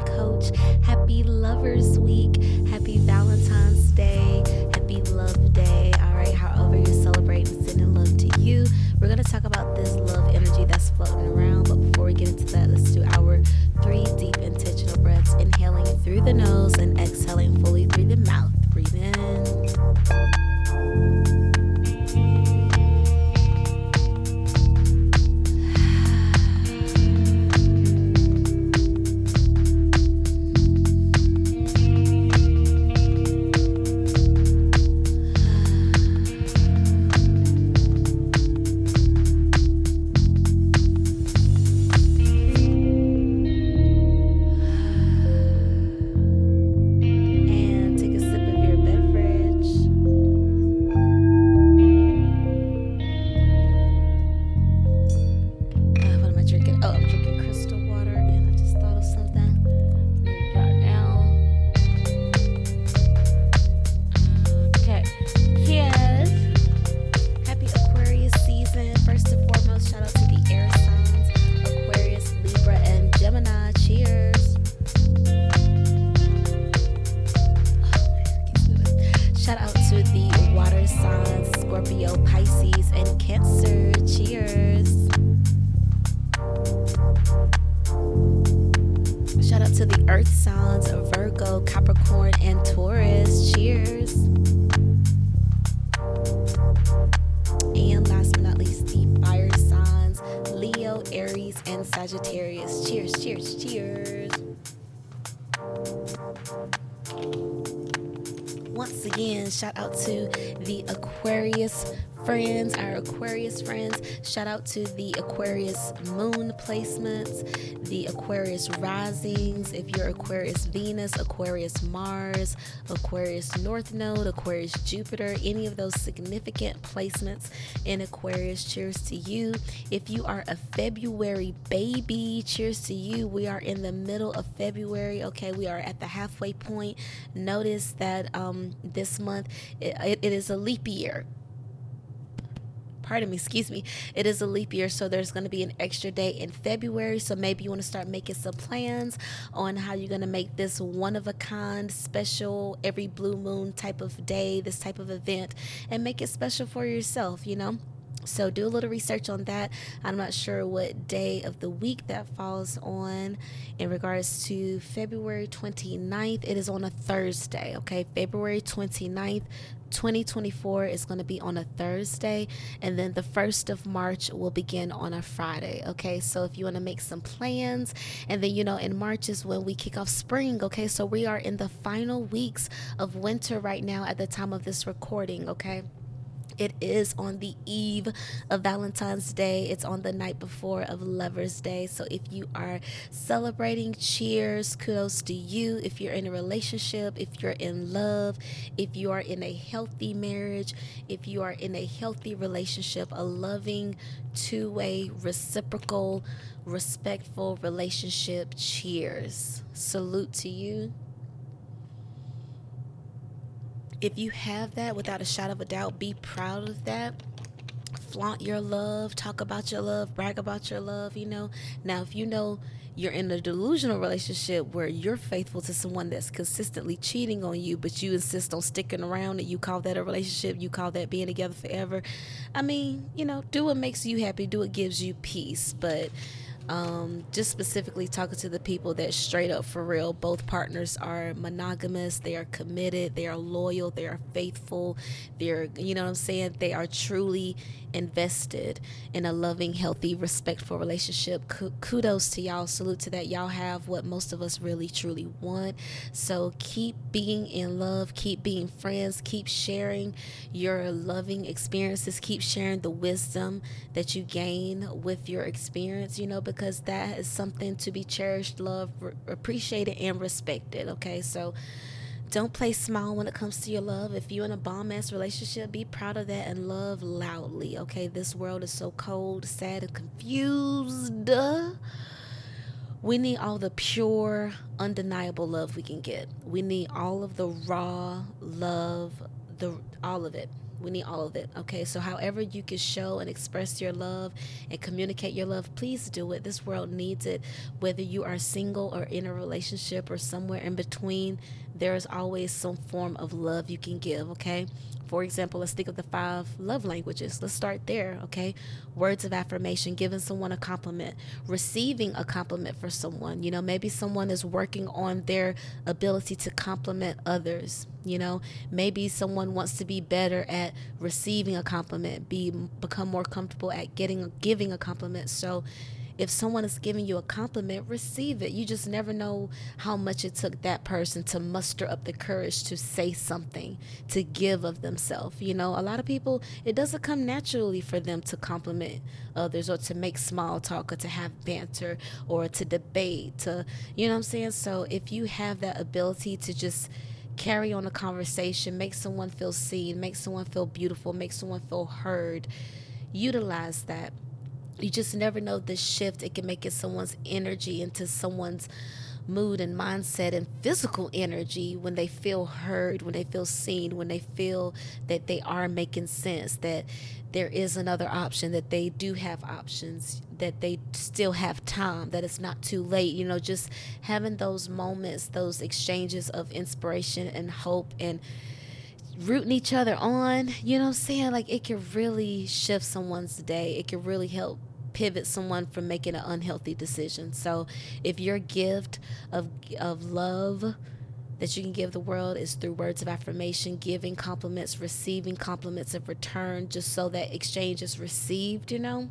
coach. Happy Lovers Week. Happy to the earth signs of Virgo, Capricorn, and Taurus. Cheers. And last but not least, the fire signs Leo, Aries, and Sagittarius. Cheers, cheers, cheers. Once again, shout out to the Aquarius friends, our Aquarius friends. Shout out to the Aquarius moon placements, the Aquarius risings. If you're Aquarius Venus, Aquarius Mars, Aquarius North Node, Aquarius Jupiter, any of those significant placements in Aquarius, cheers to you. If you are a February baby, cheers to you. We are in the middle of February. Okay, we are at the halfway point. Notice that um, this month it, it, is a leap year pardon me, excuse me, it is a leap year, so there's going to be an extra day in February. So maybe you want to start making some plans on how you're going to make this one of a kind, special, every blue moon type of day, this type of event, and make it special for yourself, you know? So do a little research on that. I'm not sure what day of the week that falls on in regards to February 29th. It is on a Thursday, okay? February 29th, 2024 is going to be on a Thursday, and then the 1st of March will begin on a Friday. Okay, so if you want to make some plans, and then you know, in March is when we kick off spring. Okay, so we are in the final weeks of winter right now at the time of this recording. Okay. It is on the eve of Valentine's Day. It's on the night before of Lover's Day. So if you are celebrating, cheers, kudos to you. If you're in a relationship, if you're in love, if you are in a healthy marriage, if you are in a healthy relationship, a loving, two way, reciprocal, respectful relationship, cheers. Salute to you. If you have that, without a shadow of a doubt, be proud of that. Flaunt your love, talk about your love, brag about your love, you know. Now, if you know you're in a delusional relationship where you're faithful to someone that's consistently cheating on you, but you insist on sticking around and you call that a relationship, you call that being together forever. I mean, you know, do what makes you happy, do what gives you peace. But um, just specifically talking to the people that straight up for real, both partners are monogamous, they are committed, they are loyal, they are faithful, they're, you know what I'm saying? They are truly invested in a loving, healthy, respectful relationship. Kudos to y'all. Salute to that. Y'all have what most of us really, truly want. So keep being in love, keep being friends, keep sharing your loving experiences, keep sharing the wisdom that you gain with your experience, you know, because that is something to be cherished, loved, appreciated, and respected. Okay, so don't play small when it comes to your love. If you're in a bomb ass relationship, be proud of that and love loudly. Okay, this world is so cold, sad, and confused. We need all the pure, undeniable love we can get. We need all of the raw love, the all of it. We need all of it. Okay. So, however you can show and express your love and communicate your love, please do it. This world needs it. Whether you are single or in a relationship or somewhere in between, there is always some form of love you can give. Okay. For example, let's think of the five love languages. Let's start there, okay? Words of affirmation, giving someone a compliment, receiving a compliment for someone. You know, maybe someone is working on their ability to compliment others. You know, maybe someone wants to be better at receiving a compliment, be become more comfortable at getting giving a compliment. So, if someone is giving you a compliment, receive it. You just never know how much it took that person to muster up the courage to say something, to give of themselves. You know, a lot of people, it doesn't come naturally for them to compliment others or to make small talk or to have banter or to debate, to, you know what I'm saying? So if you have that ability to just carry on a conversation, make someone feel seen, make someone feel beautiful, make someone feel heard, utilize that you just never know the shift it can make in someone's energy into someone's mood and mindset and physical energy when they feel heard, when they feel seen, when they feel that they are making sense, that there is another option, that they do have options, that they still have time, that it's not too late. You know, just having those moments, those exchanges of inspiration and hope and rooting each other on, you know what I'm saying? Like it can really shift someone's day. It can really help pivot someone from making an unhealthy decision. So if your gift of of love that you can give the world is through words of affirmation, giving compliments, receiving compliments in return, just so that exchange is received, you know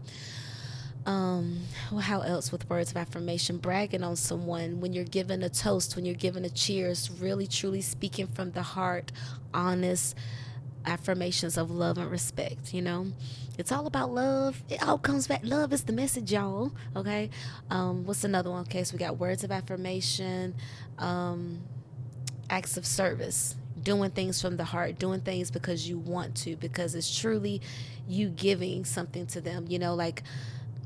um well, how else with words of affirmation bragging on someone when you're given a toast when you're given a cheers really truly speaking from the heart honest affirmations of love and respect you know? It's all about love. It all comes back. Love is the message y'all okay? Um what's another one? Okay so we got words of affirmation um acts of service doing things from the heart, doing things because you want to, because it's truly you giving something to them. You know, like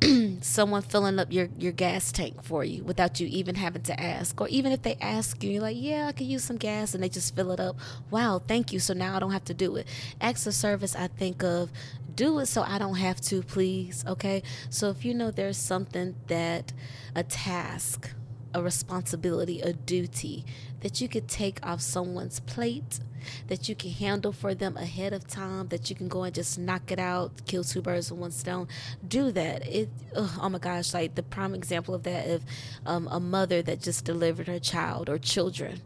someone filling up your, your gas tank for you without you even having to ask. Or even if they ask you, you're like, yeah, I could use some gas, and they just fill it up. Wow, thank you. So now I don't have to do it. Acts of service, I think of do it so I don't have to, please. Okay. So if you know there's something that a task, a responsibility, a duty that you could take off someone's plate that you can handle for them ahead of time, that you can go and just knock it out, kill two birds with one stone. Do that. It. Ugh, oh my gosh! Like the prime example of that of um, a mother that just delivered her child or children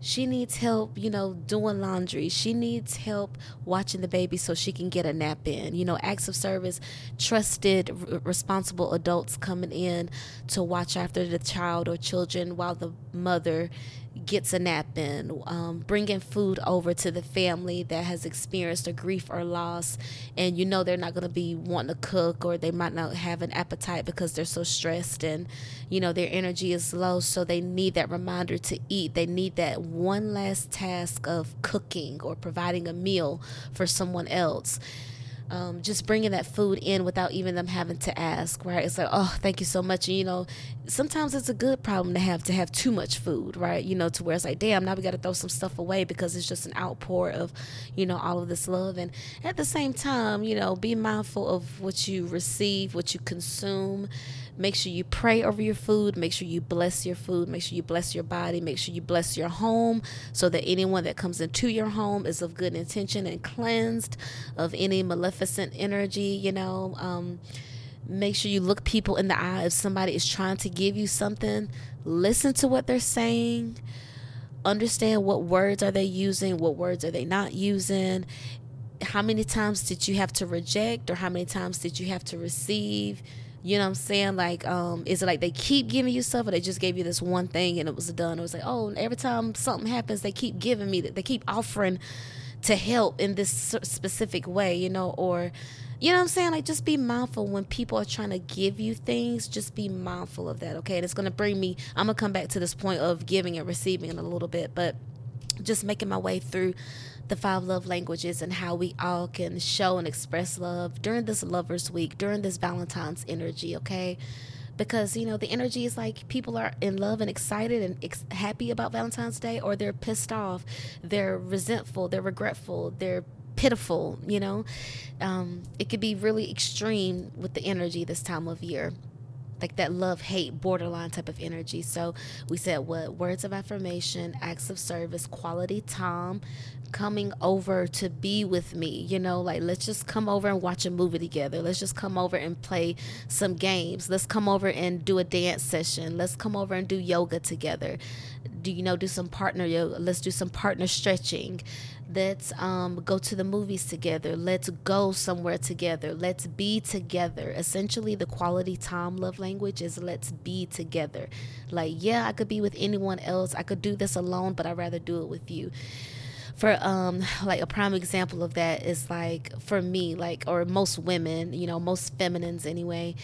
she needs help, you know, doing laundry. She needs help watching the baby so she can get a nap in. You know, acts of service, trusted, r- responsible adults coming in to watch after the child or children while the mother gets a nap in, um, bringing food over to the family that has experienced a grief or loss, and you know they're not going to be wanting to cook or they might not have an appetite because they're so stressed and you know their energy is low, so they need that reminder to eat. They need that one last task of cooking or providing a meal for someone else um, just bringing that food in without even them having to ask, right? It's like, oh, thank you so much. And, you know, sometimes it's a good problem to have to have too much food, right? You know, to where it's like, damn, now we got to throw some stuff away because it's just an outpour of, you know, all of this love. And at the same time, you know, be mindful of what you receive, what you consume Make sure you pray over your food. Make sure you bless your food. Make sure you bless your body. Make sure you bless your home so that anyone that comes into your home is of good intention and cleansed of any maleficent energy, you know. Um, make sure you look people in the eye if somebody is trying to give you something. Listen to what they're saying. Understand what words are they using, what words are they not using how many times did you have to reject or how many times did you have to receive you know what I'm saying? Like, um, is it like they keep giving you stuff or they just gave you this one thing and it was done? It was like, oh, every time something happens, they keep giving me that. They keep offering to help in this specific way, you know, or, you know what I'm saying? Like, just be mindful when people are trying to give you things, just be mindful of that, okay? And it's to bring me, I'm to come back to this point of giving and receiving in a little bit, but just making my way through the five love languages and how we all can show and express love during this lovers week during this valentine's energy okay because you know the energy is like people are in love and excited and ex- happy about valentine's day or they're pissed off they're resentful they're regretful they're pitiful, you know. Um, it could be really extreme with the energy this time of year like that love hate borderline type of energy. So we said what words of affirmation, acts of service, quality time, coming over to be with me. You know, like let's just come over and watch a movie together. Let's just come over and play some games. Let's come over and do a dance session. Let's come over and do yoga together. Do you know do some partner yoga? Let's do some partner stretching. Let's um, go to the movies together. Let's go somewhere together. Let's be together. Essentially, the quality time love language is let's be together. Like, yeah, I could be with anyone else. I could do this alone, but I'd rather do it with you for um like a prime example of that is like for me like or most women you know most feminines anyway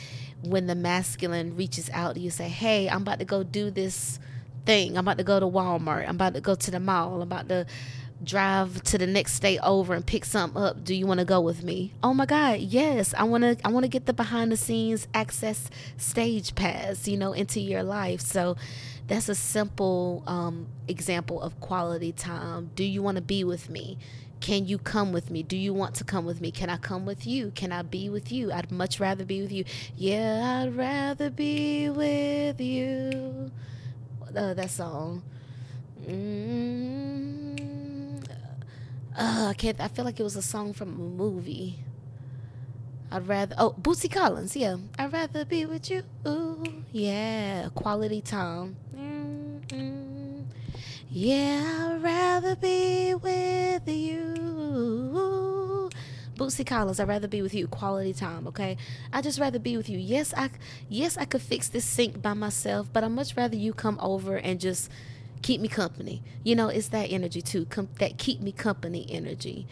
when the masculine reaches out you say hey i'm about to go do this thing. I'm about to go to walmart. I'm about to go to the mall. I'm about to drive to the next state over and pick something up. Do you want to go with me? Oh my god yes. I want to i want to get the behind the scenes access stage pass you know into your life. So that's a simple um, example of quality time do you want to be with me can you come with me? Do you want to come with me? Can I come with you? Can I be with you? I'd much rather be with you. Yeah, I'd rather be with you. Uh, that song. Mm-hmm. Uh, I can't. I feel like it was a song from a movie. I'd rather. Oh, Bootsy Collins. Yeah, I'd rather be with you. Ooh, yeah, quality time. Mm-hmm. Yeah, I'd rather be with you. Bootsy Collins, I'd rather be with you. Quality time, okay? I just rather be with you. Yes, I yes I could fix this sink by myself, but I'd much rather you come over and just keep me company. You know, it's that energy too, that keep me company energy.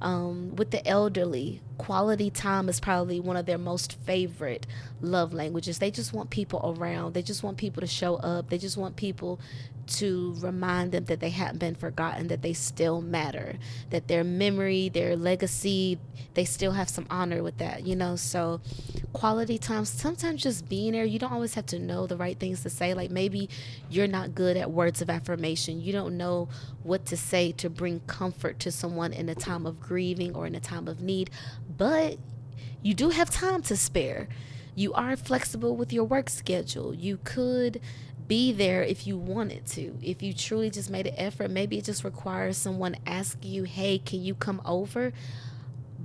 Um, with the elderly, quality time is probably one of their most favorite love languages. They just want people around. They just want people to show up. They just want people to remind them that they haven't been forgotten, that they still matter, that their memory, their legacy, they still have some honor with that, you know. So, quality time, sometimes just being there, you don't always have to know the right things to say. Like maybe you're not good at words of affirmation, you don't know what to say to bring comfort to someone in a time of grieving or in a time of need, but you do have time to spare. You are flexible with your work schedule. You could be there if you wanted to. If you truly just made an effort, maybe it just requires someone asking you, hey, can you come over?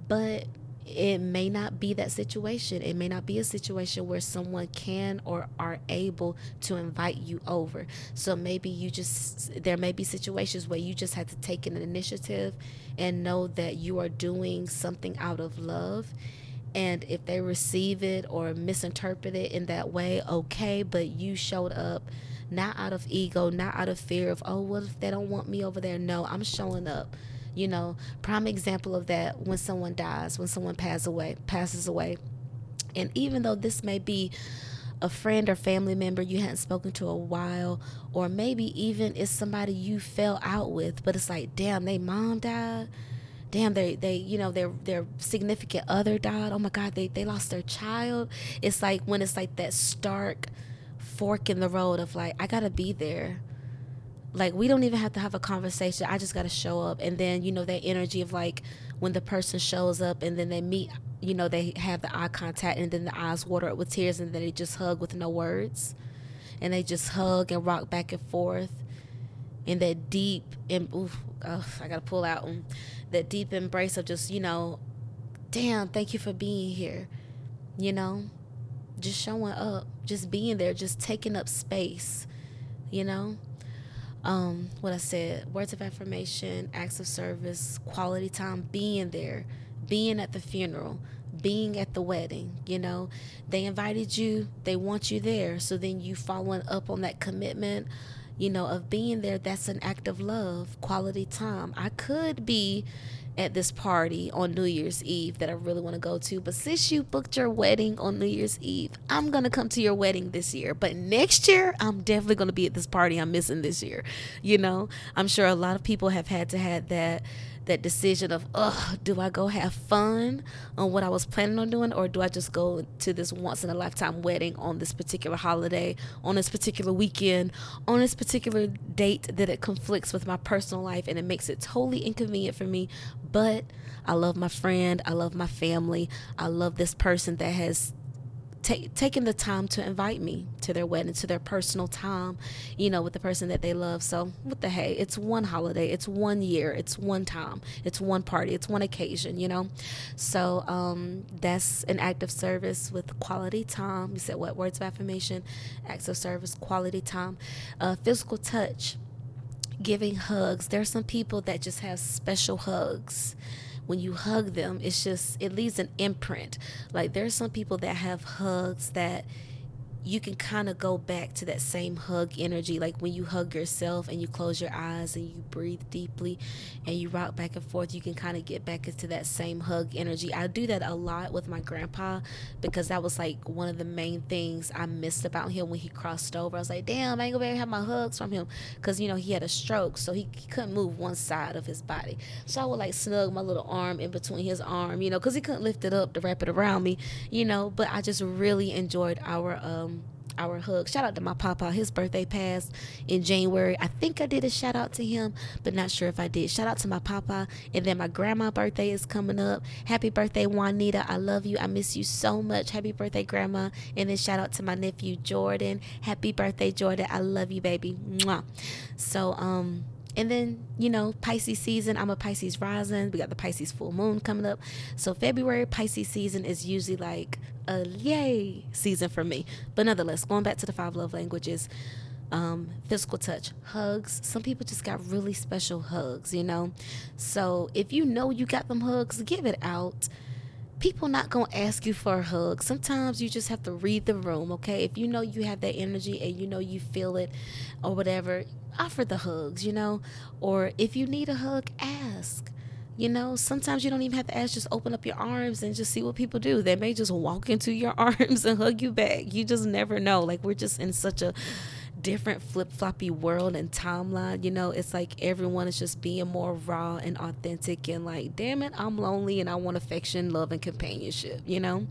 But it may not be that situation. It may not be a situation where someone can or are able to invite you over. So maybe you just, there may be situations where you just have to take an initiative and know that you are doing something out of love and if they receive it or misinterpret it in that way, okay, but you showed up not out of ego, not out of fear of, oh, what if they don't want me over there? No, I'm showing up. You know, prime example of that when someone dies, when someone passes away, passes away. And even though this may be a friend or family member you hadn't spoken to a while, or maybe even it's somebody you fell out with, but it's like, damn, they mom died? Damn they they you know their their significant other died? Oh my god they they lost their child? It's like when it's like that stark fork in the road of like i gotta be there like we don't even have to have a conversation. I just gotta show up. And then you know that energy of like when the person shows up and then they meet you know they have the eye contact and then the eyes water up with tears and then they just hug with no words. And they just hug and rock back and forth. In that deep and oof, oh, I gotta pull out um, that deep embrace of just you know, damn, thank you for being here, you know, just showing up, just being there, just taking up space, you know. Um, what I said, words of affirmation, acts of service, quality time, being there, being at the funeral, being at the wedding you know they invited you they want you there so then you following up on that commitment you know, of being there, that's an act of love, quality time. I could be at this party on New Year's Eve that I really want to go to. But since you booked your wedding on New Year's Eve, I'm going to come to your wedding this year. But next year, I'm definitely going to be at this party I'm missing this year. You know, I'm sure a lot of people have had to have that that decision of, oh, do I go have fun on what I was planning on doing, or do I just go to this once in a lifetime wedding on this particular holiday, on this particular weekend, on this particular date that it conflicts with my personal life and it makes it totally inconvenient for me, But I love my friend. I love my family. I love this person that has take, taking the time to invite me to their wedding, to their personal time, you know, with the person that they love. So, what the hey, it's one holiday, it's one year, it's one time, it's one party, it's one occasion, you know. So, um, that's an act of service with quality time. You said what? Words of affirmation, acts of service, quality time, uh, physical touch, giving hugs. There's some people that just have special hugs when you hug them, it's just, it leaves an imprint. Like there's some people that have hugs that you can kind of go back to that same hug energy like when you hug yourself and you close your eyes and you breathe deeply and you rock back and forth you can kind of get back into that same hug energy. I do that a lot with my grandpa because that was like one of the main things i missed about him when he crossed over. I was like damn i ain't gonna to have my hugs from him because you know he had a stroke so he, he couldn't move one side of his body. So i would like snug my little arm in between his arm you know because he couldn't lift it up to wrap it around me you know but i just really enjoyed our um our hug. Shout out to my papa. His birthday passed in January. I think I did a shout out to him, but not sure if I did. Shout out to my papa. And then my grandma birthday is coming up. Happy birthday, Juanita. I love you. I miss you so much. Happy birthday, grandma. And then shout out to my nephew Jordan. Happy birthday, Jordan. I love you, baby. Mwah. So um and then, you know, Pisces season, I'm a Pisces rising. We got the Pisces full moon coming up. So, February Pisces season is usually like a yay season for me. But nonetheless, going back to the five love languages, um, physical touch, hugs. Some people just got really special hugs, you know? So, if you know you got them hugs, give it out people not gonna ask you for a hug sometimes you just have to read the room okay if you know you have that energy and you know you feel it or whatever offer the hugs you know or if you need a hug ask you know sometimes you don't even have to ask just open up your arms and just see what people do they may just walk into your arms and hug you back you just never know like we're just in such a different flip floppy world and timeline. You know, it's like everyone is just being more raw and authentic and like, damn it, I'm lonely and I want affection, love, and companionship, you know?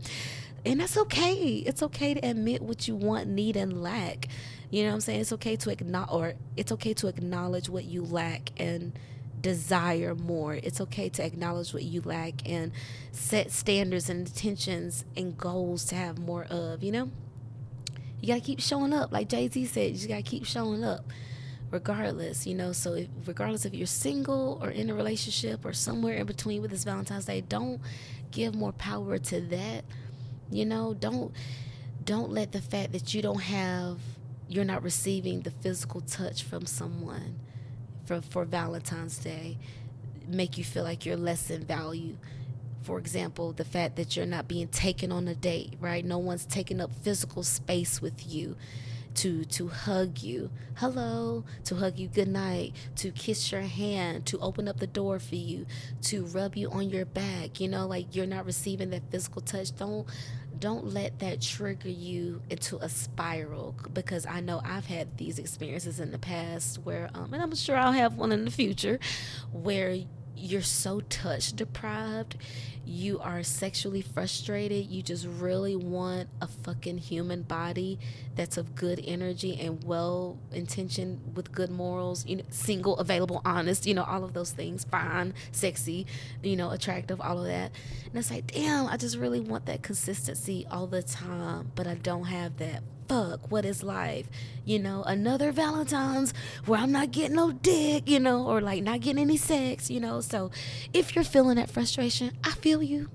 And that's okay. It's okay to admit what you want, need, and lack. You know what I'm saying? It's okay to acknowledge, or it's okay to acknowledge what you lack and desire more. It's okay to acknowledge what you lack and set standards and intentions and goals to have more of, you know? you got to keep showing up. Like Jay Z said, you just got to keep showing up regardless, you know. So, if, regardless if you're single or in a relationship or somewhere in between with this Valentine's Day, don't give more power to that. You know, don't don't let the fact that you don't have you're not receiving the physical touch from someone for for Valentine's Day make you feel like you're less in value. For example, the fact that you're not being taken on a date, right? No one's taking up physical space with you to to hug you. Hello to hug you good night to kiss your hand to open up the door for you to rub you on your back you know? Like you're not receiving that physical touch. Don't don't let that trigger you into a spiral because I know I've had these experiences in the past where um and I'm sure I'll have one in the future where you're so touch deprived, you are sexually frustrated, you just really want a fucking human body that's of good energy and well intentioned with good morals, you know, single, available, honest, you know, all of those things, fine, sexy, you know, attractive, all of that. And it's like, damn, I just really want that consistency all the time, but I don't have that fuck, what is life? You know, another Valentine's where I'm not getting no dick, you know, or like not getting any sex, you know. So if you're feeling that frustration, I feel you.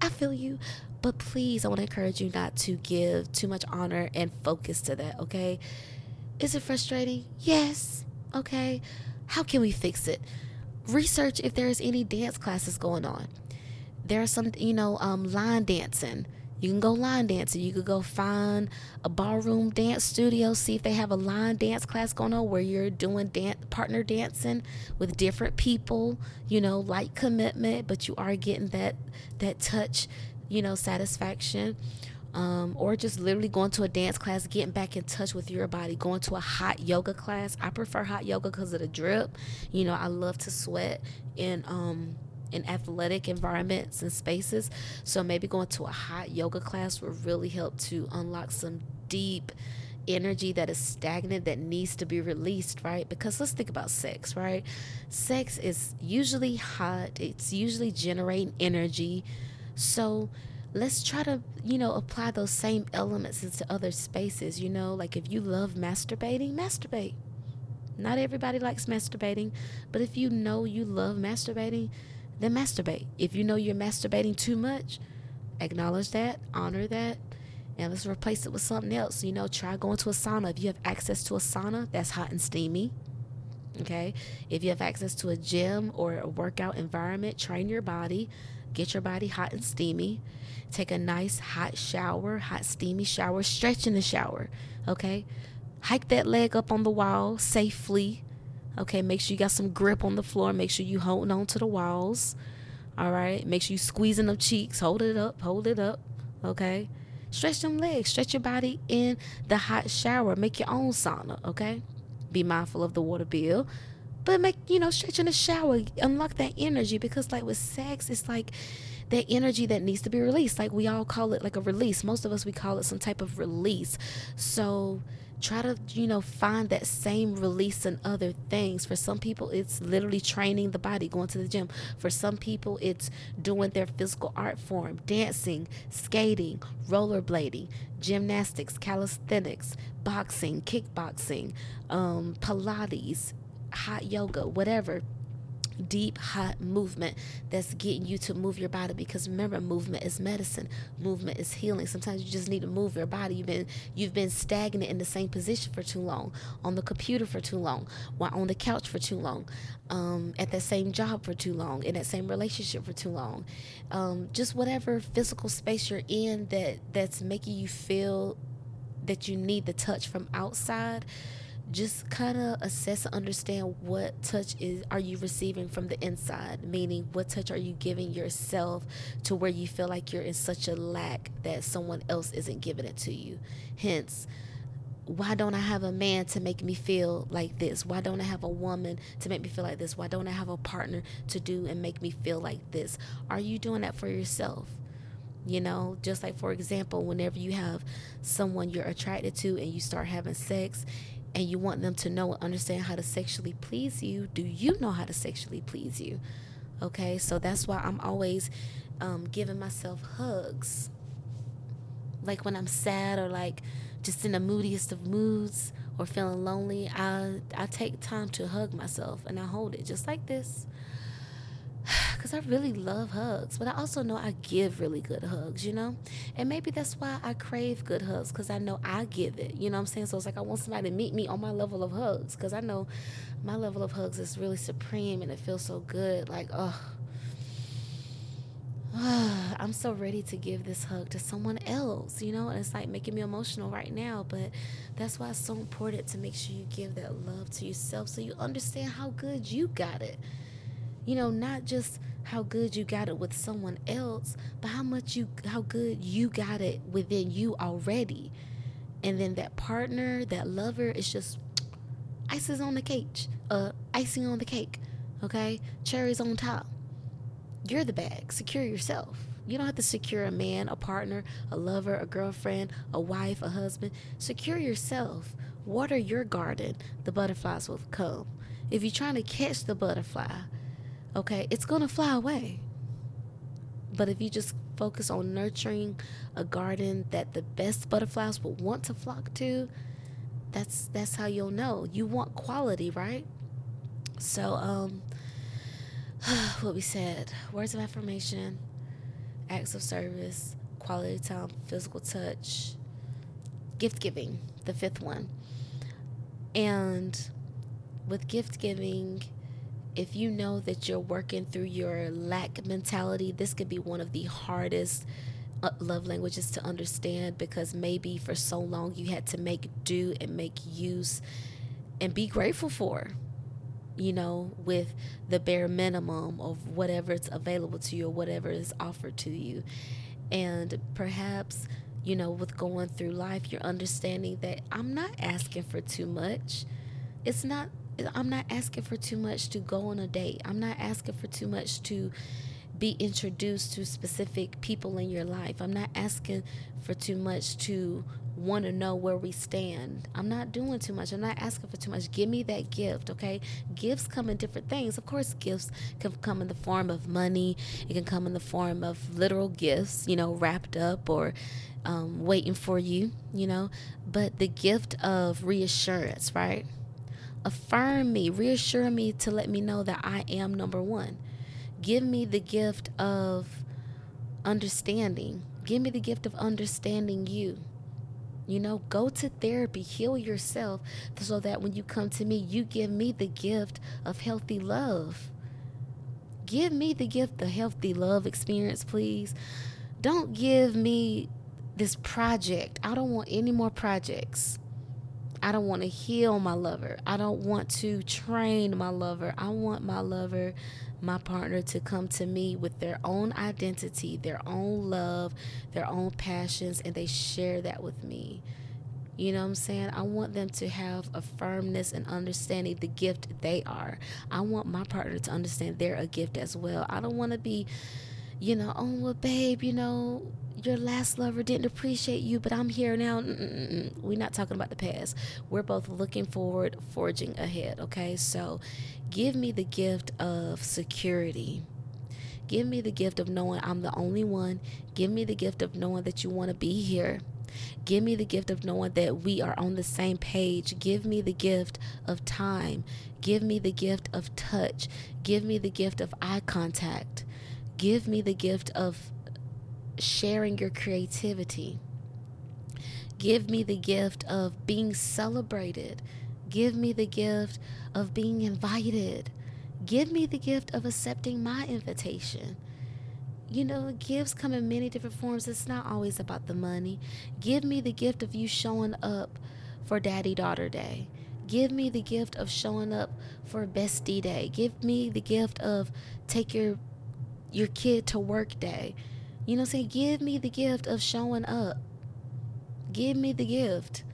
I feel you. But please, I want to encourage you not to give too much honor and focus to that, okay? Is it frustrating? Yes. Okay. How can we fix it? Research if there's any dance classes going on. There are some, you know, um, line dancing you can go line dancing. You could go find a ballroom dance studio, see if they have a line dance class going on where you're doing dance, partner dancing with different people. You know, light commitment, but you are getting that that touch, you know, satisfaction. Um, or just literally going to a dance class, getting back in touch with your body, going to a hot yoga class. I prefer hot yoga because of the drip. You know, I love to sweat and um, in athletic environments and spaces. So maybe going to a hot yoga class would really help to unlock some deep energy that is stagnant that needs to be released, right? Because let's think about sex, right? Sex is usually hot, it's usually generating energy. So let's try to, you know, apply those same elements into other spaces, you know, like if you love masturbating, masturbate. Not everybody likes masturbating, but if you know you love masturbating, then masturbate. If you know you're masturbating too much, acknowledge that, honor that, and let's replace it with something else. You know, try going to a sauna. If you have access to a sauna, that's hot and steamy. Okay. If you have access to a gym or a workout environment, train your body, get your body hot and steamy. Take a nice hot shower, hot steamy shower, stretch in the shower. Okay. Hike that leg up on the wall safely. Okay. Make sure you got some grip on the floor. Make sure you holding on to the walls. All right. Make sure you squeezing them cheeks. Hold it up. Hold it up. Okay. Stretch them legs, stretch your body in the hot shower. Make your own sauna, okay? Be mindful of the water bill. But make, you know, stretch in the shower, unlock that energy because, like with sex, it's like that energy that needs to be released. Like we all call it like a release. Most of us, we call it some type of release. So, try to you know find that same release in other things. For some people it's literally training the body going to the gym. For some people it's doing their physical art form dancing skating rollerblading gymnastics calisthenics boxing kickboxing um, pilates hot yoga whatever deep hot movement that's getting you to move your body. Because remember movement is medicine. Movement is healing. Sometimes you just need to move your body. You've been you've been stagnant in the same position for too long on the computer for too long while on the couch for too long um, at that same job for too long in that same relationship for too long. Um, just whatever physical space you're in that that's making you feel that you need the touch from outside just kind of assess and understand what touch is are you receiving from the inside meaning what touch are you giving yourself to where you feel like you're in such a lack that someone else isn't giving it to you hence why don't I have a man to make me feel like this? Why don't I have a woman to make me feel like this? Why don't I have a partner to do and make me feel like this? Are you doing that for yourself? You know, just like for example, whenever you have someone you're attracted to and you start having sex and you want them to know and understand how to sexually please you, do you know how to sexually please you? Okay, so that's why I'm always um, giving myself hugs. Like when I'm sad or like just in the moodiest of moods or feeling lonely, I I take time to hug myself and I hold it just like this because I really love hugs, but I also know I give really good hugs, you know? And maybe that's why I crave good hugs because I know I give it, you know what I'm saying? So it's like I want somebody to meet me on my level of hugs because I know my level of hugs is really supreme and it feels so good. Like, oh, I'm so ready to give this hug to someone else, you know? And it's like making me emotional right now, but that's why it's so important to make sure you give that love to yourself so you understand how good you got it. You know, not just how good you got it with someone else, but how much you how good you got it within you already. And then that partner, that lover is just ices on the cake, uh icing on the cake, okay? Cherries on top. You're the bag. Secure yourself. You don't have to secure a man, a partner, a lover, a girlfriend, a wife, a husband. Secure yourself. Water your garden. The butterflies will come. If you're trying to catch the butterfly, okay, it's going to fly away. But if you just focus on nurturing a garden that the best butterflies will want to flock to, that's that's how you'll know. You want quality, right? So um what we said, words of affirmation, acts of service, quality time, physical touch, gift giving, the fifth one. And with gift giving, if you know that you're working through your lack mentality, this could be one of the hardest uh, love languages to understand because maybe for so long you had to make do and make use and be grateful for, you know, with the bare minimum of whatever is available to you or whatever is offered to you. And perhaps, you know, with going through life, you're understanding that I'm not asking for too much. It's not I'm not asking for too much to go on a date. I'm not asking for too much to be introduced to specific people in your life. I'm not asking for too much to want to know where we stand. I'm not doing too much. I'm not asking for too much. Give me that gift, okay? Gifts come in different things. Of course, gifts can come in the form of money, it can come in the form of literal gifts, you know, wrapped up or um, waiting for you, you know. But the gift of reassurance, right? Affirm me, reassure me to let me know that I am number one. Give me the gift of understanding. Give me the gift of understanding you. You know, go to therapy, heal yourself so that when you come to me, you give me the gift of healthy love. Give me the gift of healthy love experience, please. Don't give me this project. I don't want any more projects. I don't want to heal my lover. I don't want to train my lover. I want my lover, my partner to come to me with their own identity, their own love, their own passions, and they share that with me. You know what I'm saying? I want them to have a firmness and understanding the gift they are. I want my partner to understand they're a gift as well. I don't want to be, you know, oh, well, babe, you know, your last lover didn't appreciate you, but I'm here now. Mm-mm-mm. We're not talking about the past. We're both looking forward, forging ahead. Okay, so give me the gift of security. Give me the gift of knowing I'm the only one. Give me the gift of knowing that you want to be here. Give me the gift of knowing that we are on the same page. Give me the gift of time. Give me the gift of touch. Give me the gift of eye contact. Give me the gift of sharing your creativity. Give me the gift of being celebrated. Give me the gift of being invited. Give me the gift of accepting my invitation. You know, gifts come in many different forms. It's not always about the money. Give me the gift of you showing up for Daddy Daughter Day. Give me the gift of showing up for Bestie Day. Give me the gift of take your your kid to work day. You know, i say, give me the gift of showing up. Give me the gift.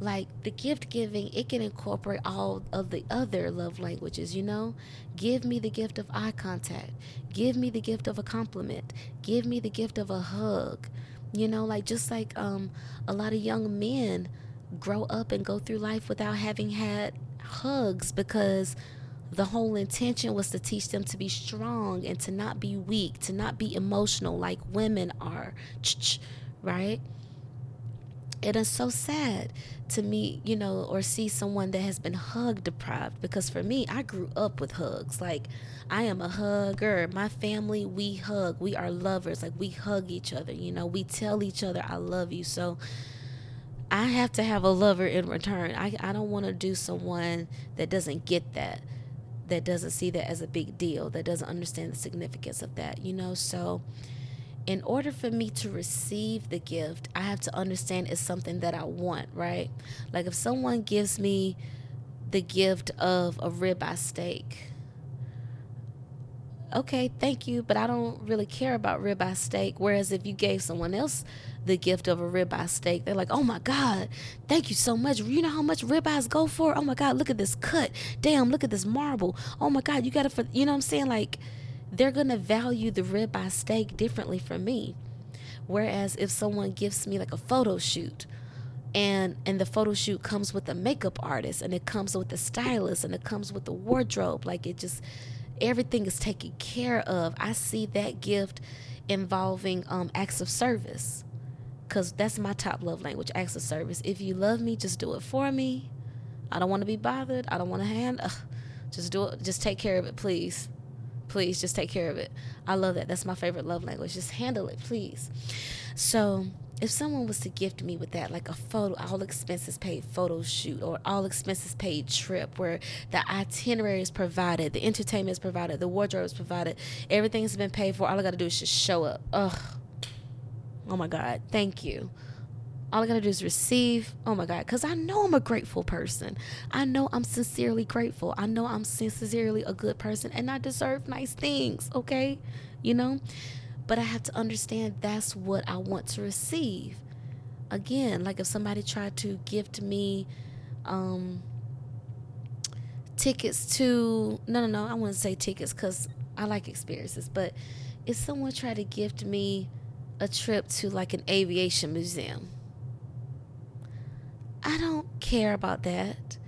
Like the gift giving, it can incorporate all of the other love languages, you know? Give me the gift of eye contact. Give me the gift of a compliment. Give me the gift of a hug. You know, like just like um a lot of young men grow up and go through life without having had hugs because the whole intention was to teach them to be strong and to not be weak, to not be emotional like women are, right? It is so sad to meet, you know, or see someone that has been hug deprived because for me, I grew up with hugs. Like, I am a hugger. My family, we hug. We are lovers. Like, we hug each other, you know, we tell each other, I love you. So, I have to have a lover in return. I, I don't want to do someone that doesn't get that that doesn't see that as a big deal, that doesn't understand the significance of that, you know? So, in order for me to receive the gift, I have to understand it's something that I want, right? Like if someone gives me the gift of a ribeye steak, okay, thank you, but I don't really care about ribeye steak. Whereas if you gave someone else the gift of a ribeye steak. They're like, oh my God, thank you so much. You know how much ribeyes go for? Oh my God, look at this cut. Damn, look at this marble. Oh my God, you got it for, you know what I'm saying? Like, they're going to value the ribeye steak differently from me. Whereas if someone gives me like a photo shoot, and and the photo shoot comes with a makeup artist and it comes with a stylist and it comes with a wardrobe like it just everything is taken care of. I see that gift involving um, acts of service because that's my top love language acts of service. If you love me just do it for me. I don't want to be bothered. I don't want to hand ugh, just do it just take care of it please. Please just take care of it. I love that. That's my favorite love language. Just handle it please. So if someone was to gift me with that like a photo all expenses paid photo shoot or all expenses paid trip where the itinerary is provided the entertainment is provided the wardrobe is provided everything's been paid for all i gotta do is just show up ugh Oh my God, thank you. All I gotta do is receive. Oh my God, because I know I'm a grateful person. I know I'm sincerely grateful. I know I'm sincerely a good person and I deserve nice things, okay? You know? But I have to understand that's what I want to receive. Again, like if somebody tried to gift me um, tickets to, no, no, no, I wouldn't say tickets because I like experiences, but if someone tried to gift me, a trip to like an aviation museum. I don't care about that.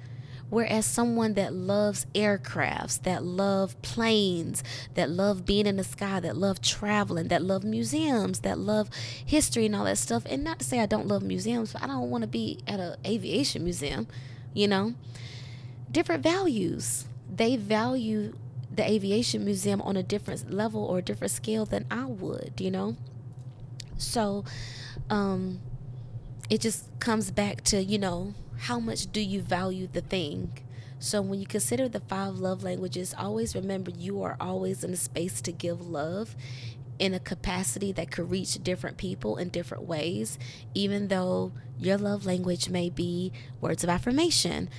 Whereas someone that loves aircrafts, that love planes, that love being in the sky, that love traveling, that love museums, that love history and all that stuff. And not to say I don't love museums, but I don't want to be at an aviation museum, you know? Different values. They value the aviation museum on a different level or a different scale than I would, you know? So, um, it just comes back to, you know, how much do you value the thing? So when you consider the five love languages, always remember you are always in a space to give love in a capacity that could reach different people in different ways, even though your love language may be words of affirmation.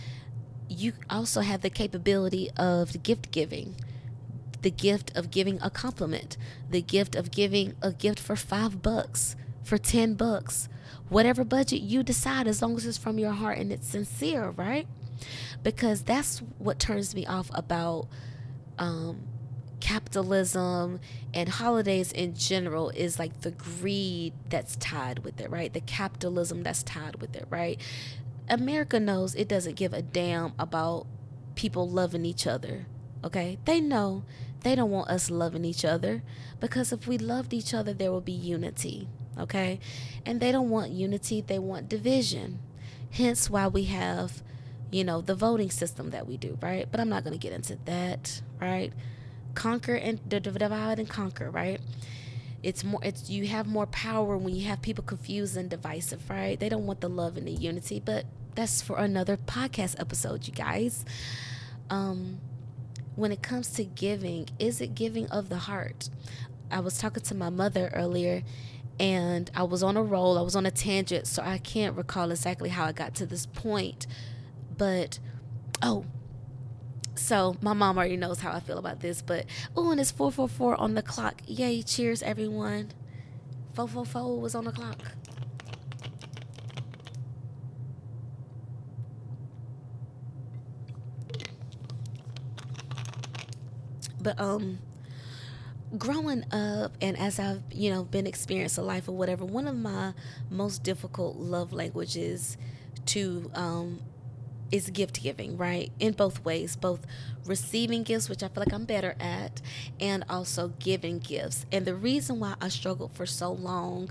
You also have the capability of gift giving, the gift of giving a compliment, the gift of giving a gift for five bucks, for 10 bucks, whatever budget you decide, as long as it's from your heart and it's sincere, right? Because that's what turns me off about um, capitalism and holidays in general is like the greed that's tied with it, right? The capitalism that's tied with it, right? America knows it doesn't give a damn about people loving each other, okay? They know they don't want us loving each other because if we loved each other, there will be unity okay? And they don't want unity, they want division. Hence why we have, you know, the voting system that we do, right? But I'm not going to get into that, right? Conquer and divide and conquer, right? It's more it's you have more power when you have people confused and divisive, right? They don't want the love and the unity, but that's for another podcast episode, you guys. Um when it comes to giving, is it giving of the heart? I was talking to my mother earlier and I was on a roll, I was on a tangent, so I can't recall exactly how I got to this point. But oh, so my mom already knows how I feel about this, but oh, and it's 444 on the clock. Yay, cheers everyone. 444 was on the clock. But um growing up and as I've, you know, been experienced a life or whatever, one of my most difficult love languages to um is gift giving, right? In both ways, both receiving gifts, which I feel like I'm better at, and also giving gifts. And the reason why I struggled for so long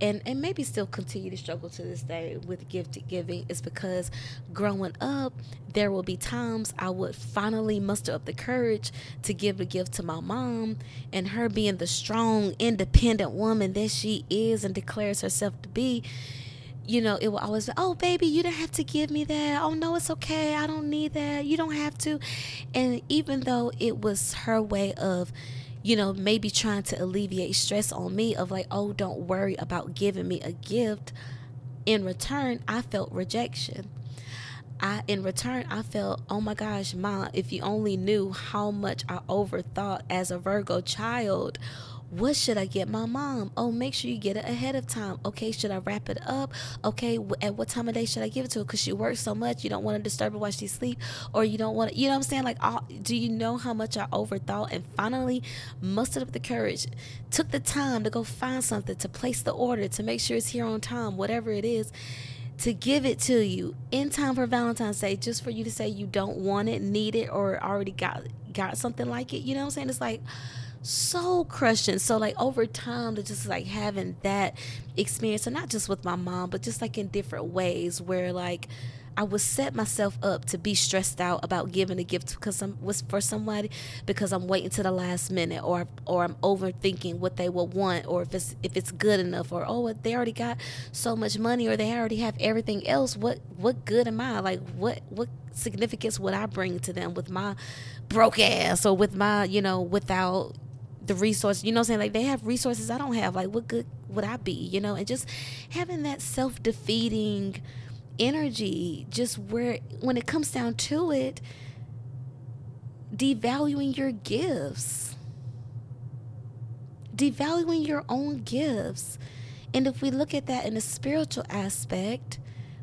and and maybe still continue to struggle to this day with gift giving is because growing up there will be times I would finally muster up the courage to give a gift to my mom and her being the strong independent woman that she is and declares herself to be you know, it will always be, oh, baby, you don't have to give me that. Oh, no, it's okay. I don't need that. You don't have to. And even though it was her way of, you know, maybe trying to alleviate stress on me of like, oh, don't worry about giving me a gift. In return, I felt rejection. I in return I felt, oh my gosh, mom, if you only knew how much I overthought as a Virgo child what should I get my mom? Oh, make sure you get it ahead of time. Okay, should I wrap it up? Okay, at what time of day should I give it to her? Because she works so much, you don't want to disturb her while she sleep, or you don't want to, you know what I'm saying? Like, all, do you know how much I overthought and finally mustered up the courage, took the time to go find something, to place the order, to make sure it's here on time, whatever it is to give it to you in time for Valentine's Day, just for you to say you don't want it, need it, or already got got something like it. You know what I'm saying? It's like so crushing. So like over time to just like having that experience and not just with my mom, but just like in different ways where like I would set myself up to be stressed out about giving a gift because I'm was for somebody because I'm waiting to the last minute or or I'm overthinking what they will want or if it's if it's good enough or oh they already got so much money or they already have everything else what what good am I like what what significance would I bring to them with my broke ass or with my you know without the resources, you know I'm saying? Like they have resources I don't have. Like what good would I be, you know? And just having that self defeating energy, just where when it comes down to it, devaluing your gifts. Devaluing your own gifts. And if we look at that in a spiritual aspect,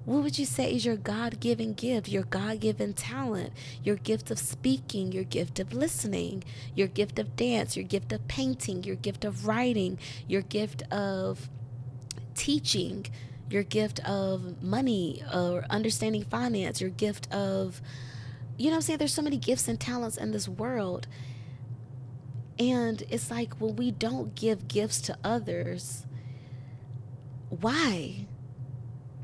what would you say is your God given gift, your God given talent, your gift of speaking, your gift of listening, your gift of dance, your gift of painting, your gift of writing, your gift of teaching, your gift of money or understanding finance, your gift of, you know I'm saying? There's so many gifts and talents in this world. And it's like when we don't give gifts to others, why?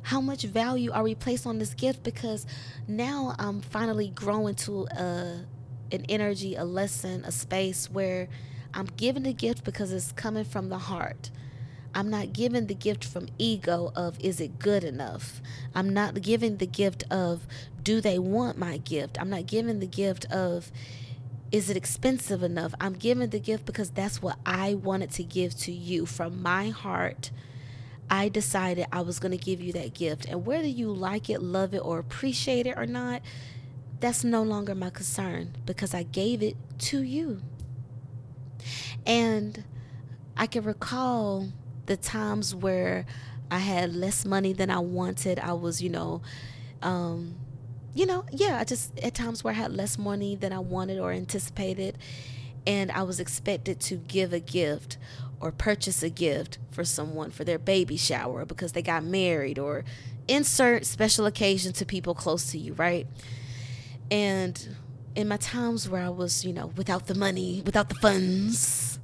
How much value are we placed on this gift? Because now I'm finally growing to a an energy, a lesson, a space where I'm giving the gift because it's coming from the heart. I'm not giving the gift from ego of is it good enough? I'm not giving the gift of do they want my gift? I'm not giving the gift of is it expensive enough? I'm giving the gift because that's what I wanted to give to you from my heart. I decided I was going to give you that gift. And whether you like it, love it, or appreciate it or not, that's no longer my concern because I gave it to you. And I can recall the times where I had less money than I wanted. I was, you know, um, you know, yeah, I just at times where I had less money than I wanted or anticipated, and I was expected to give a gift or purchase a gift for someone for their baby shower because they got married or insert special occasion to people close to you, right? And in my times where I was, you know, without the money, without the funds,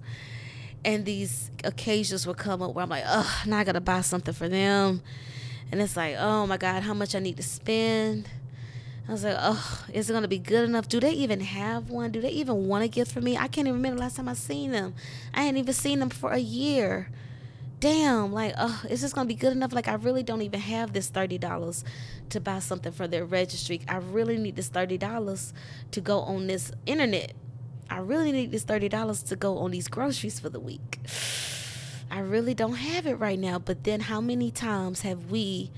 and these occasions would come up where I'm like, oh, now I gotta buy something for them. And it's like, oh my God, how much I need to spend. I was like, oh, is it gonna be good enough? Do they even have one? Do they even want a gift for me? I can't even remember the last time I seen them. I hadn't even seen them for a year damn, like, oh, is this gonna be good enough? Like, I really don't even have this thirty dollars to buy something for their registry. I really need this thirty dollars to go on this internet. I really need this thirty dollars to go on these groceries for the week. I really don't have it right now. But then, how many times have we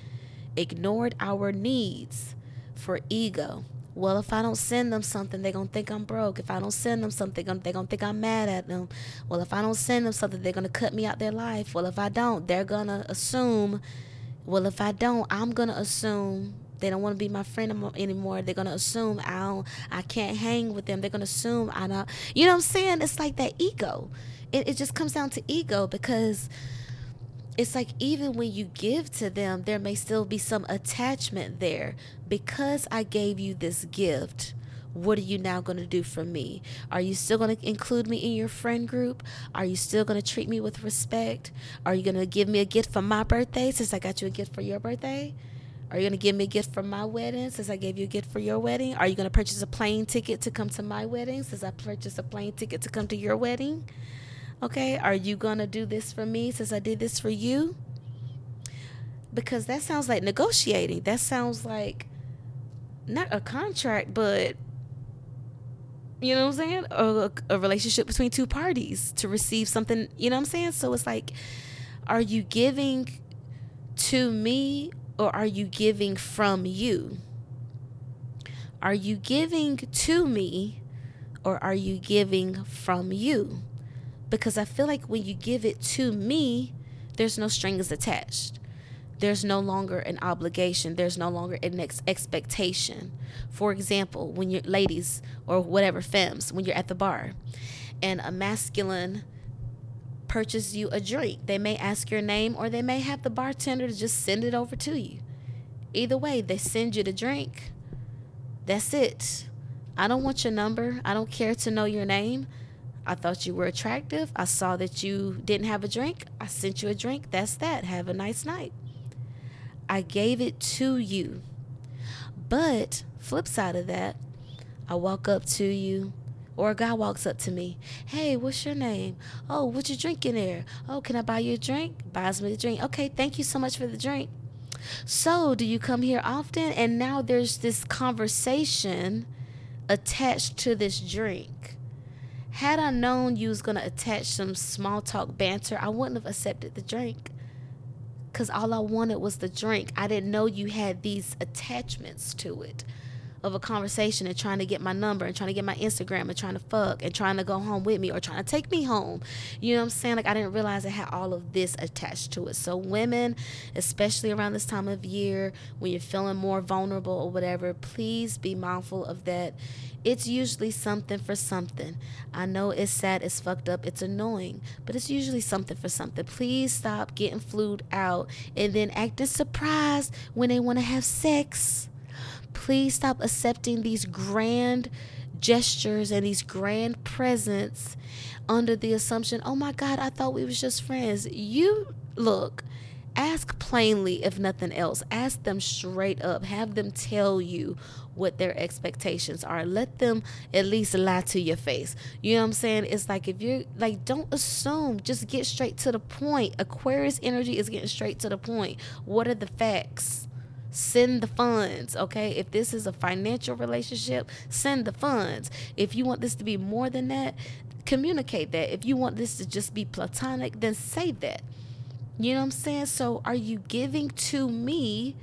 ignored our needs for ego? well, if I don't send them something, they're going to think I'm broke. If I don't send them something, they're going to think I'm mad at them. Well, if I don't send them something, they're going to cut me out their life. Well, if I don't, they're going to assume. Well, if I don't, I'm going to assume they don't want to be my friend anymore. They're gonna assume I don't, I can't hang with them. They're gonna assume I don't. You know what I'm saying? It's like that ego. It, it just comes down to ego because it's like even when you give to them, there may still be some attachment there. Because I gave you this gift, what are you now going to do for me? Are you still going to include me in your friend group? Are you still going to treat me with respect? Are you going to give me a gift for my birthday since I got you a gift for your birthday? Are you going to give me a gift for my wedding since I gave you a gift for your wedding? Are you going to purchase a plane ticket to come to my wedding since I purchased a plane ticket to come to your wedding? Okay, are you going to do this for me since I did this for you? Because that sounds like negotiating. That sounds like not a contract, but you know what I'm saying? A, a relationship between two parties to receive something, you know what I'm saying? So it's like, are you giving to me or are you giving from you? Are you giving to me or are you giving from you? Because I feel like when you give it to me, there's no strings attached. There's no longer an obligation. There's no longer an ex- expectation. For example, when you're ladies or whatever femmes, when you're at the bar and a masculine purchase you a drink, they may ask your name or they may have the bartender just send it over to you. Either way, they send you the drink. That's it. I don't want your number. I don't care to know your name. I thought you were attractive. I saw that you didn't have a drink. I sent you a drink. That's that. Have a nice night. I gave it to you. But, flip side of that, I walk up to you, or a guy walks up to me. Hey, what's your name? Oh, what you drinking there? Oh, can I buy you a drink? Buys me the drink. Okay, thank you so much for the drink. So, do you come here often? And now there's this conversation attached to this drink. Had I known you was gonna attach some small talk banter, I wouldn't have accepted the drink. Cause all I wanted was the drink. I didn't know you had these attachments to it. Of a conversation and trying to get my number and trying to get my Instagram and trying to fuck and trying to go home with me or trying to take me home. You know what I'm saying? Like I didn't realize it had all of this attached to it. So women, especially around this time of year when you're feeling more vulnerable or whatever, please be mindful of that. It's usually something for something. I know it's sad, it's fucked up, it's annoying, but it's usually something for something. Please stop getting flued out and then acting surprised when they want to have sex please stop accepting these grand gestures and these grand presents under the assumption, oh my God, I thought we was just friends. You look, ask plainly if nothing else. Ask them straight up. Have them tell you what their expectations are. Let them at least lie to your face. You know what I'm saying? It's like if you're like, don't assume, just get straight to the point. Aquarius energy is getting straight to the point. What are the facts? Send the funds okay if this is a financial relationship send the funds if you want this to be more than that communicate that if you want this to just be platonic then say that you know what i'm saying so are you giving to me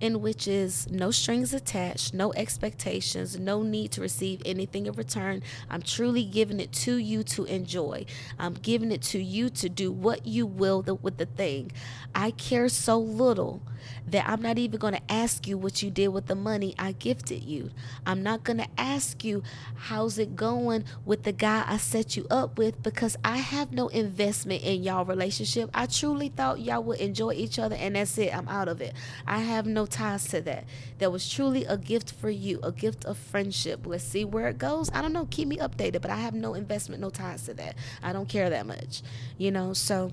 in which is no strings attached, no expectations, no need to receive anything in return. I'm truly giving it to you to enjoy. I'm giving it to you to do what you will with the thing. I care so little that I'm not even going to ask you what you did with the money I gifted you. I'm not going to ask you how's it going with the guy I set you up with because I have no investment in y'all relationship. I truly thought y'all would enjoy each other and that's it. I'm out of it. I have no ties to that. That was truly a gift for you, a gift of friendship. Let's see where it goes. I don't know. Keep me updated, but I have no investment, no ties to that. I don't care that much, you know? So,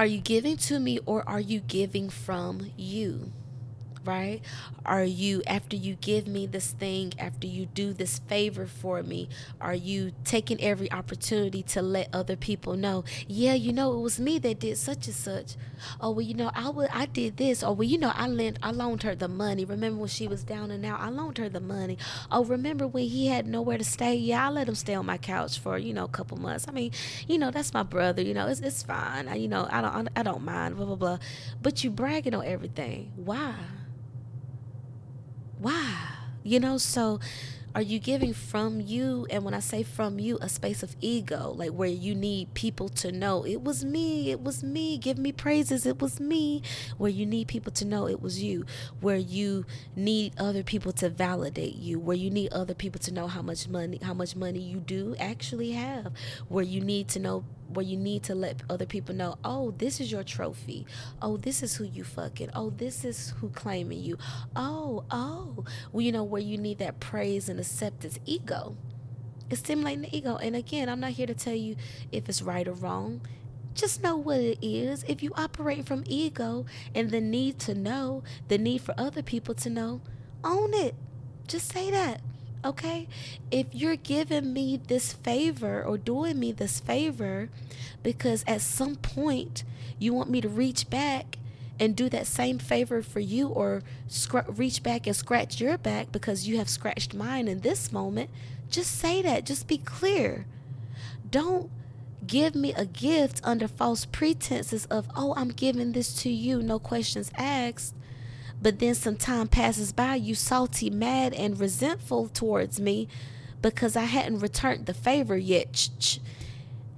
are you giving to me or are you giving from you? Right? Are you, after you give me this thing, after you do this favor for me, are you taking every opportunity to let other people know, yeah, you know, it was me that did such and such. Oh, well, you know, I would, I did this. Oh, well, you know, I lent, I loaned her the money. Remember when she was down and out? I loaned her the money. Oh, remember when he had nowhere to stay? Yeah, I let him stay on my couch for, you know, a couple months. I mean, you know, that's my brother, you know, it's, it's fine. I, you know, I don't, I don't mind, blah, blah, blah. But you bragging on everything. Why? Why? You know, so are you giving from you? And when I say from you, a space of ego, like where you need people to know it was me, it was me, give me praises, it was me. Where you need people to know it was you. Where you need other people to validate you. Where you need other people to know how much money, how much money you do actually have. Where you need to know where you need to let other people know, oh, this is your trophy. Oh, this is who you fucking. Oh, this is who claiming you. Oh, oh. Well, you know, where you need that praise and acceptance ego. It's stimulating the ego. And again, I'm not here to tell you if it's right or wrong. Just know what it is. If you operate from ego and the need to know, the need for other people to know, own it. Just say that okay? If you're giving me this favor or doing me this favor because at some point you want me to reach back and do that same favor for you or scr- reach back and scratch your back because you have scratched mine in this moment, just say that. Just be clear. Don't give me a gift under false pretenses of, oh, I'm giving this to you, no questions asked but then some time passes by, you salty, mad, and resentful towards me because I hadn't returned the favor yet.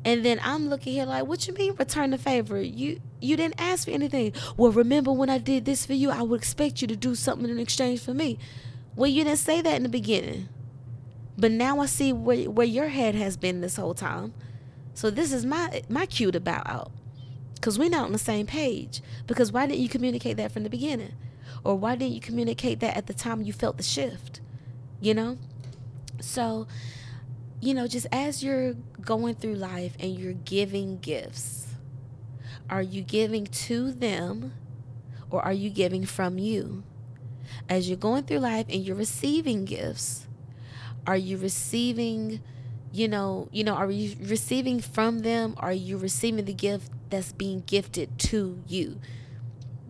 And then I'm looking here like, what you mean return the favor? You you didn't ask for anything. Well, remember when I did this for you, I would expect you to do something in exchange for me. Well, you didn't say that in the beginning. But now I see where where your head has been this whole time. So this is my my cue to bow out. Cause we're not on the same page. Because why didn't you communicate that from the beginning? Or why didn't you communicate that at the time you felt the shift? You know? So, you know, just as you're going through life and you're giving gifts, are you giving to them or are you giving from you? As you're going through life and you're receiving gifts, are you receiving, you know, you know, are you receiving from them? Are you receiving the gift that's being gifted to you?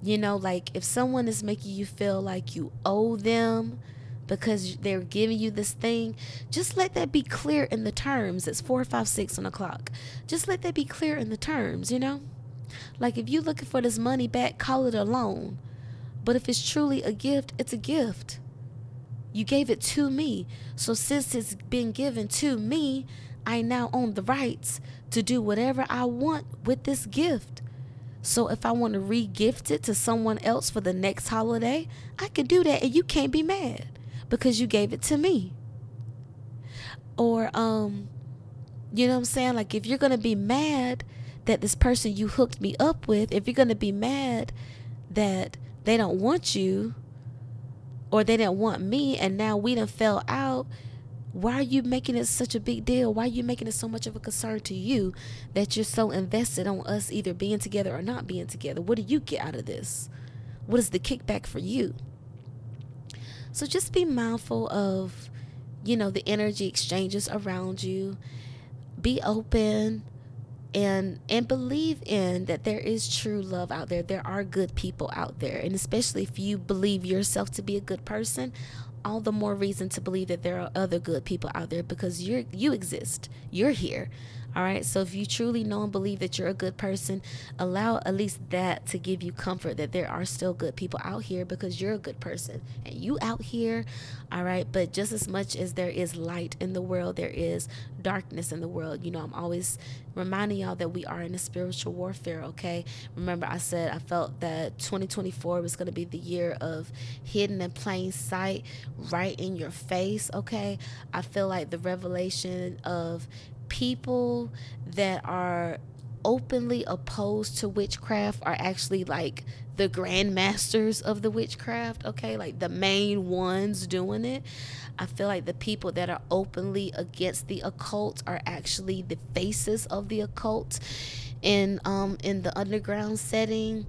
You know, like if someone is making you feel like you owe them because they're giving you this thing, just let that be clear in the terms. It's four, five, six on the clock. Just let that be clear in the terms, you know? Like if you're looking for this money back, call it a loan. But if it's truly a gift, it's a gift. You gave it to me. So since it's been given to me, I now own the rights to do whatever I want with this gift. So if I want to re-gift it to someone else for the next holiday, I can do that and you can't be mad because you gave it to me. Or um you know what I'm saying? Like if you're going to be mad that this person you hooked me up with, if you're going to be mad that they don't want you or they didn't want me and now we done fell out, why are you making it such a big deal? Why are you making it so much of a concern to you that you're so invested on us either being together or not being together? What do you get out of this? What is the kickback for you? So just be mindful of, you know, the energy exchanges around you. Be open and and believe in that there is true love out there there are good people out there and especially if you believe yourself to be a good person all the more reason to believe that there are other good people out there because you're you exist. You're here all right. So if you truly know and believe that you're a good person, allow at least that to give you comfort that there are still good people out here because you're a good person and you out here. All right. But just as much as there is light in the world, there is darkness in the world. You know, I'm always reminding y'all that we are in a spiritual warfare. Okay. Remember, I said I felt that 2024 was going to be the year of hidden in plain sight, right in your face. Okay. I feel like the revelation of people that are openly opposed to witchcraft are actually like the grandmasters of the witchcraft, okay? Like the main ones doing it. I feel like the people that are openly against the occult are actually the faces of the occult in um in the underground setting.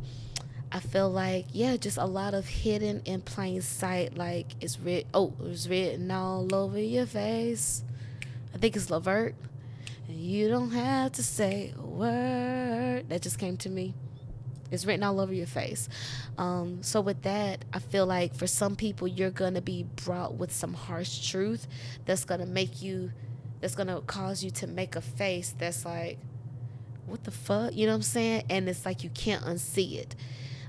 I feel like yeah, just a lot of hidden in plain sight. Like it's written. Oh, it's written all over your face. I think it's Levert. You don't have to say a word. That just came to me. It's written all over your face. Um, so, with that, I feel like for some people, you're to be brought with some harsh truth that's to make you, that's to cause you to make a face that's like, what the fuck? You know what I'm saying? And it's like you can't unsee it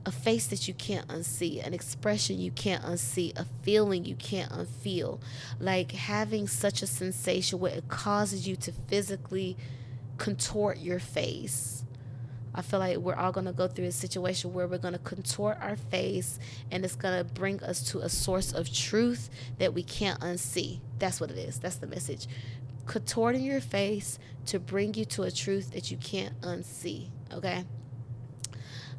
a face that you can't unsee, an expression you can't unsee, a feeling you can't unfeel. Like having such a sensation where it causes you to physically contort your face. I feel like we're all going to go through a situation where we're going to contort our face and it's going to bring us to a source of truth that we can't unsee. That's what it is. That's the message. Contorting your face to bring you to a truth that you can't unsee. Okay?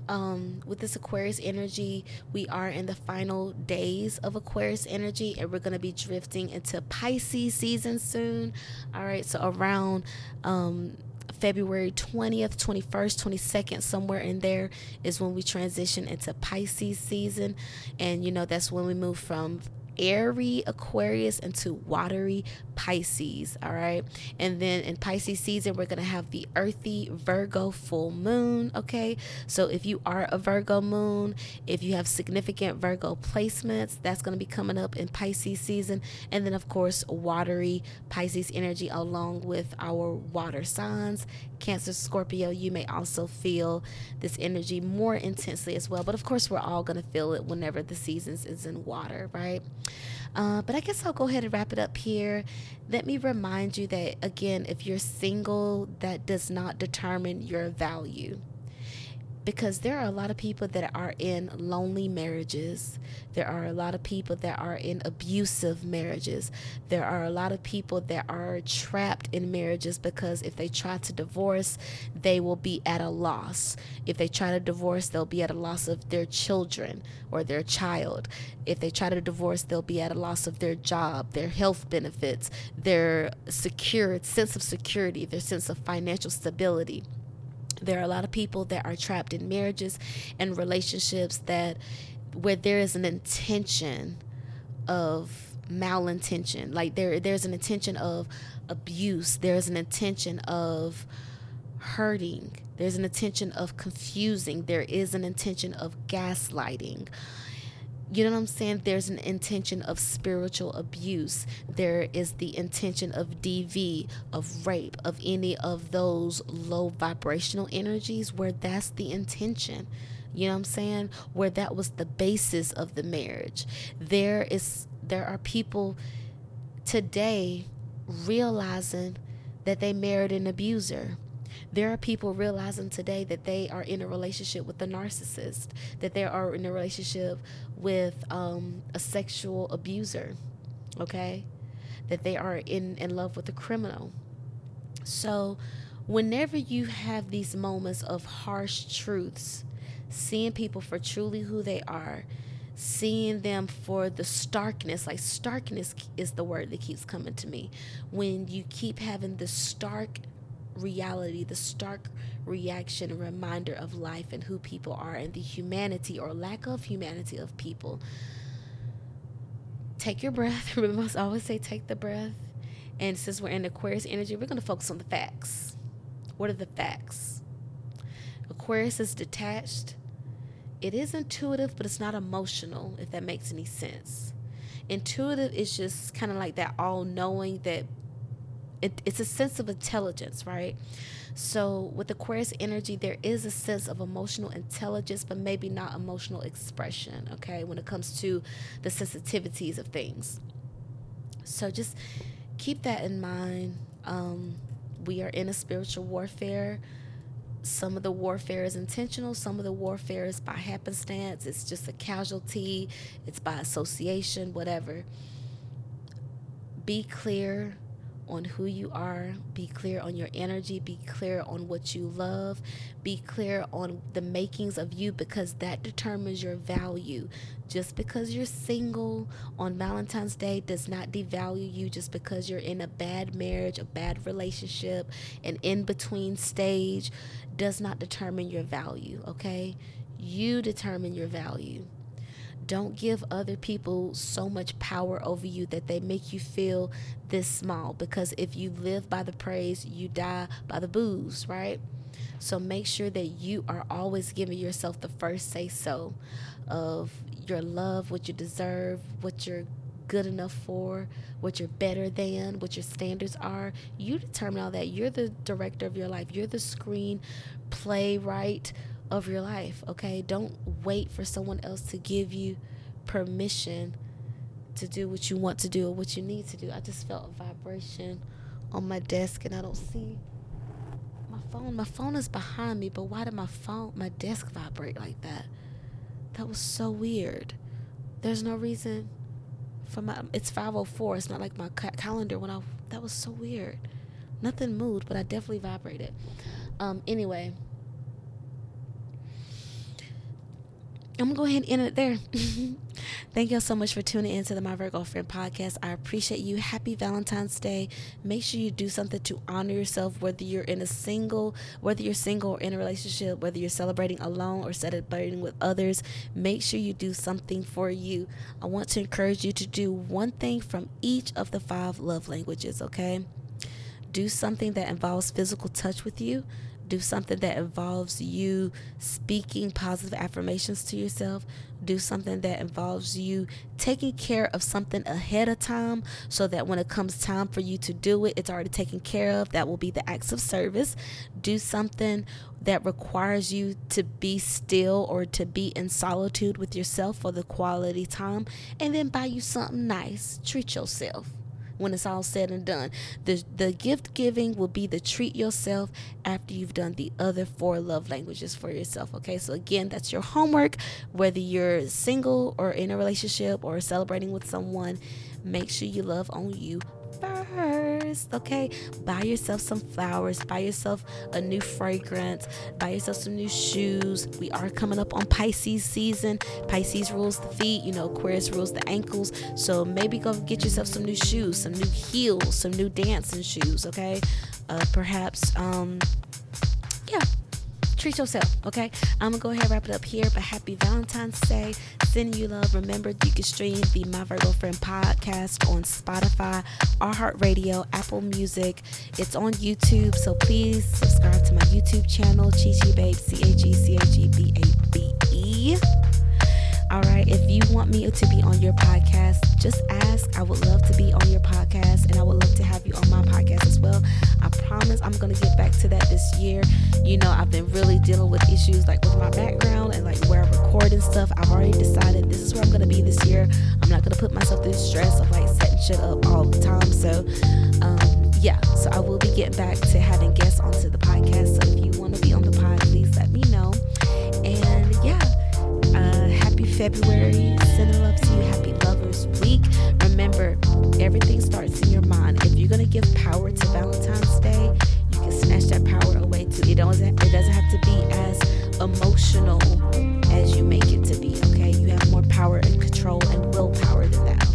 Um, with this Aquarius energy, we are in the final days of Aquarius energy, and we're going to be drifting into Pisces season soon. All right, so around um, February 20th, 21st, 22nd, somewhere in there is when we transition into Pisces season. And you know, that's when we move from airy Aquarius into watery Pisces. All right. And then in Pisces season, we're going to have the earthy Virgo full moon. Okay. So if you are a Virgo moon, if you have significant Virgo placements, that's going to be coming up in Pisces season. And then, of course, watery Pisces energy along with our water signs. Cancer, Scorpio, you may also feel this energy more intensely as well. But of course, we're all going to feel it whenever the seasons is in water, right? Uh, but I guess I'll go ahead and wrap it up here. Let me remind you that, again, if you're single, that does not determine your value because there are a lot of people that are in lonely marriages. There are a lot of people that are in abusive marriages. There are a lot of people that are trapped in marriages because if they try to divorce, they will be at a loss. If they try to divorce, they'll be at a loss of their children or their child. If they try to divorce, they'll be at a loss of their job, their health benefits, their secure sense of security, their sense of financial stability there are a lot of people that are trapped in marriages and relationships that where there is an intention of malintention. Like there there's an intention of abuse. There's an intention of hurting. There's an intention of confusing. There is an intention of gaslighting you know what I'm saying? There's an intention of spiritual abuse. There is the intention of DV, of rape, of any of those low vibrational energies where that's the intention. You know what I'm saying? Where that was the basis of the marriage. There is there are people today realizing that they married an abuser. There are people realizing today that they are in a relationship with a narcissist, that they are in a relationship with um, a sexual abuser, okay? That they are in, in love with a criminal. So, whenever you have these moments of harsh truths, seeing people for truly who they are, seeing them for the starkness like starkness is the word that keeps coming to me when you keep having the stark reality the stark reaction reminder of life and who people are and the humanity or lack of humanity of people. Take your breath. Remember i always say take the breath. And since we're in aquarius energy we're going to focus on the facts. What are the facts? Aquarius is detached. It is intuitive, but it's not emotional, if that makes any sense. Intuitive is just kind of like that all knowing that it, it's a sense of intelligence, right? So, with Aquarius energy, there is a sense of emotional intelligence, but maybe not emotional expression, okay, when it comes to the sensitivities of things. So, just keep that in mind. Um, we are in a spiritual warfare some of the warfare is intentional, some of the warfare is by happenstance, it's just a casualty, it's by association, whatever. Be clear on who you are, be clear on your energy, be clear on what you love, be clear on the makings of you because that determines your value. Just because you're single on Valentine's Day does not devalue you just because you're in a bad marriage, a bad relationship, an in between stage does not determine your value, okay? You determine your value. Don't give other people so much power over you that they make you feel this small because if you live by the praise, you die by the boos, right? So make sure that you are always giving yourself the first say so of your love, what you deserve, what you're good enough for, what you're better than, what your standards are. You determine all that. You're the director of your life. You're the screen playwright of your life, okay? Don't wait for someone else to give you permission to do what you want to do or what you need to do. I just felt a vibration on my desk and I don't see my phone. My phone is behind me, but why did my phone, my desk vibrate like that? That was so weird. There's no reason for my it's 504. It's not like my ca- calendar when I that was so weird. Nothing moved, but I definitely vibrated. Um anyway, I'm gonna go ahead and end it there. Thank y'all so much for tuning into the My Virgo Friend podcast. I appreciate you. Happy Valentine's Day. Make sure you do something to honor yourself, whether you're in a single, whether you're single or in a relationship, whether you're celebrating alone or celebrating with others. Make sure you do something for you. I want to encourage you to do one thing from each of the five love languages, okay? Do something that involves physical touch with you do something that involves you speaking positive affirmations to yourself. Do something that involves you taking care of something ahead of time so that when it comes time for you to do it, it's already taken care of. That will be the acts of service. Do something that requires you to be still or to be in solitude with yourself for the quality time. And then buy you something nice. Treat yourself when it's all said and done. The the gift giving will be the treat yourself after you've done the other four love languages for yourself. Okay, so again, that's your homework. Whether you're single or in a relationship or celebrating with someone, make sure you love on you first, okay? Buy yourself some flowers, buy yourself a new fragrance, buy yourself some new shoes. We are coming up on Pisces season. Pisces rules the feet, you know, Aquarius rules the ankles. So maybe go get yourself some new shoes, some new heels, some new dancing shoes, okay? Uh, perhaps, um, yeah treat yourself, okay? I'm gonna go ahead and wrap it up here, but happy Valentine's Day. Sending you love. Remember, you can stream the My Virgo Friend podcast on Spotify, iHeartRadio, Apple Music. It's on YouTube, so please subscribe to my YouTube channel, Cheche Babe, C H E C H E B A B E. All right. If you want me to be on your podcast, just ask. I would love to be on your podcast and I would love to have you on my podcast as well. I promise I'm gonna get back to that this year. You know, I've been really dealing with issues like with my background and like where I record and stuff. I've already decided this is where I'm gonna be this year. I'm not gonna put myself through stress of like setting shit up all the time. So, um, yeah, so I will be getting back to having guests onto the podcast. So if you want to February. Sending love to you. Happy Lovers Week. Remember, everything starts in your mind. If you're going to give power to Valentine's Day, you can snatch that power away too. It doesn't, it doesn't have to be as emotional as you make it to be, okay? You have more power and control and willpower than that,